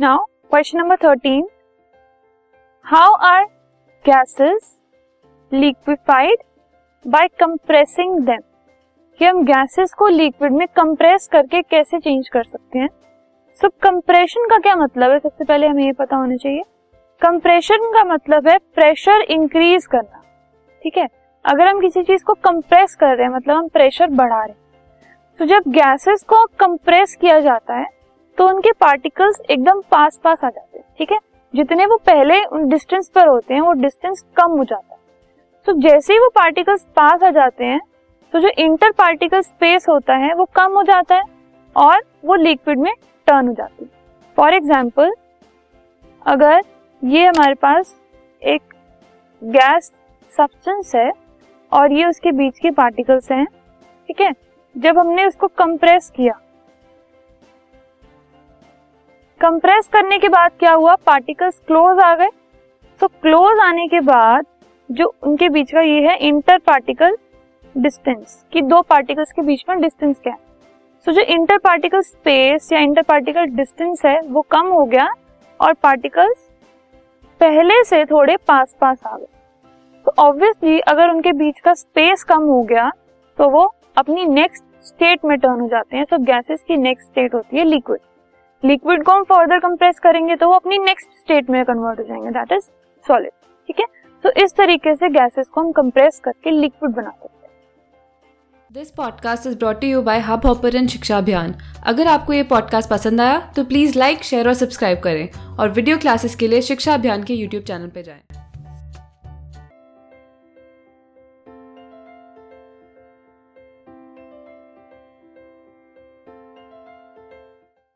Now question number thirteen how are gases liquefied by compressing them कि हम gases को liquid में compress करके कैसे चेंज कर सकते हैं? सो so, कंप्रेशन का क्या मतलब है? सबसे पहले हमें ये पता होना चाहिए। कंप्रेशन का मतलब है प्रेशर इंक्रीज करना। ठीक है? अगर हम किसी चीज़ को कंप्रेस कर रहे हैं मतलब हम प्रेशर बढ़ा रहे हैं। तो जब गैसेस को कंप्रेस किया जाता है तो उनके पार्टिकल्स एकदम पास पास आ जाते हैं, ठीक है? जितने वो पहले उन डिस्टेंस पर होते हैं, वो डिस्टेंस कम हो जाता है। तो जैसे ही वो पार्टिकल्स पास आ जाते हैं तो जो इंटर पार्टिकल स्पेस होता है, वो कम हो जाता है और वो लिक्विड में टर्न हो जाती है। फॉर एग्ज़ाम्पल अगर ये हमारे पास एक गैस सब्सटेंस है और ये उसके बीच के पार्टिकल्स हैं, ठीक है? जब हमने उसको कंप्रेस किया कंप्रेस करने के बाद क्या हुआ? पार्टिकल्स क्लोज आ गए। तो क्लोज आने के बाद जो उनके बीच का ये है इंटर पार्टिकल डिस्टेंस कि दो पार्टिकल्स के बीच में डिस्टेंस क्या है? सो so, जो इंटर पार्टिकल स्पेस या इंटर पार्टिकल डिस्टेंस है वो कम हो गया और पार्टिकल्स पहले से थोड़े पास पास आ गए। तो ऑब्वियसली अगर उनके बीच का स्पेस कम हो गया तो वो अपनी नेक्स्ट स्टेट में टर्न हो जाते हैं। सो so, गैसेस की नेक्स्ट स्टेट होती है लिक्विड लिक्विड को हम फर्दर कंप्रेस करेंगे तो वो अपनी नेक्स्ट स्टेट में कन्वर्ट हो जाएँगे दैट इज़ सॉलिड ठीक है? तो इस तरीके से गैसेस को हम कंप्रेस करके लिक्विड बना सकते हैं। This podcast is brought you by Hubhopper Shiksha Abhiyan अगर आपको ये पॉडकास्ट पसंद आया तो प्लीज़ लाइक शेयर और सब्सक्राइब करें। और वीडियो क्लासेस के लिए शिक्षा अभियान के यूट्यूब चैनल पर जाएँ।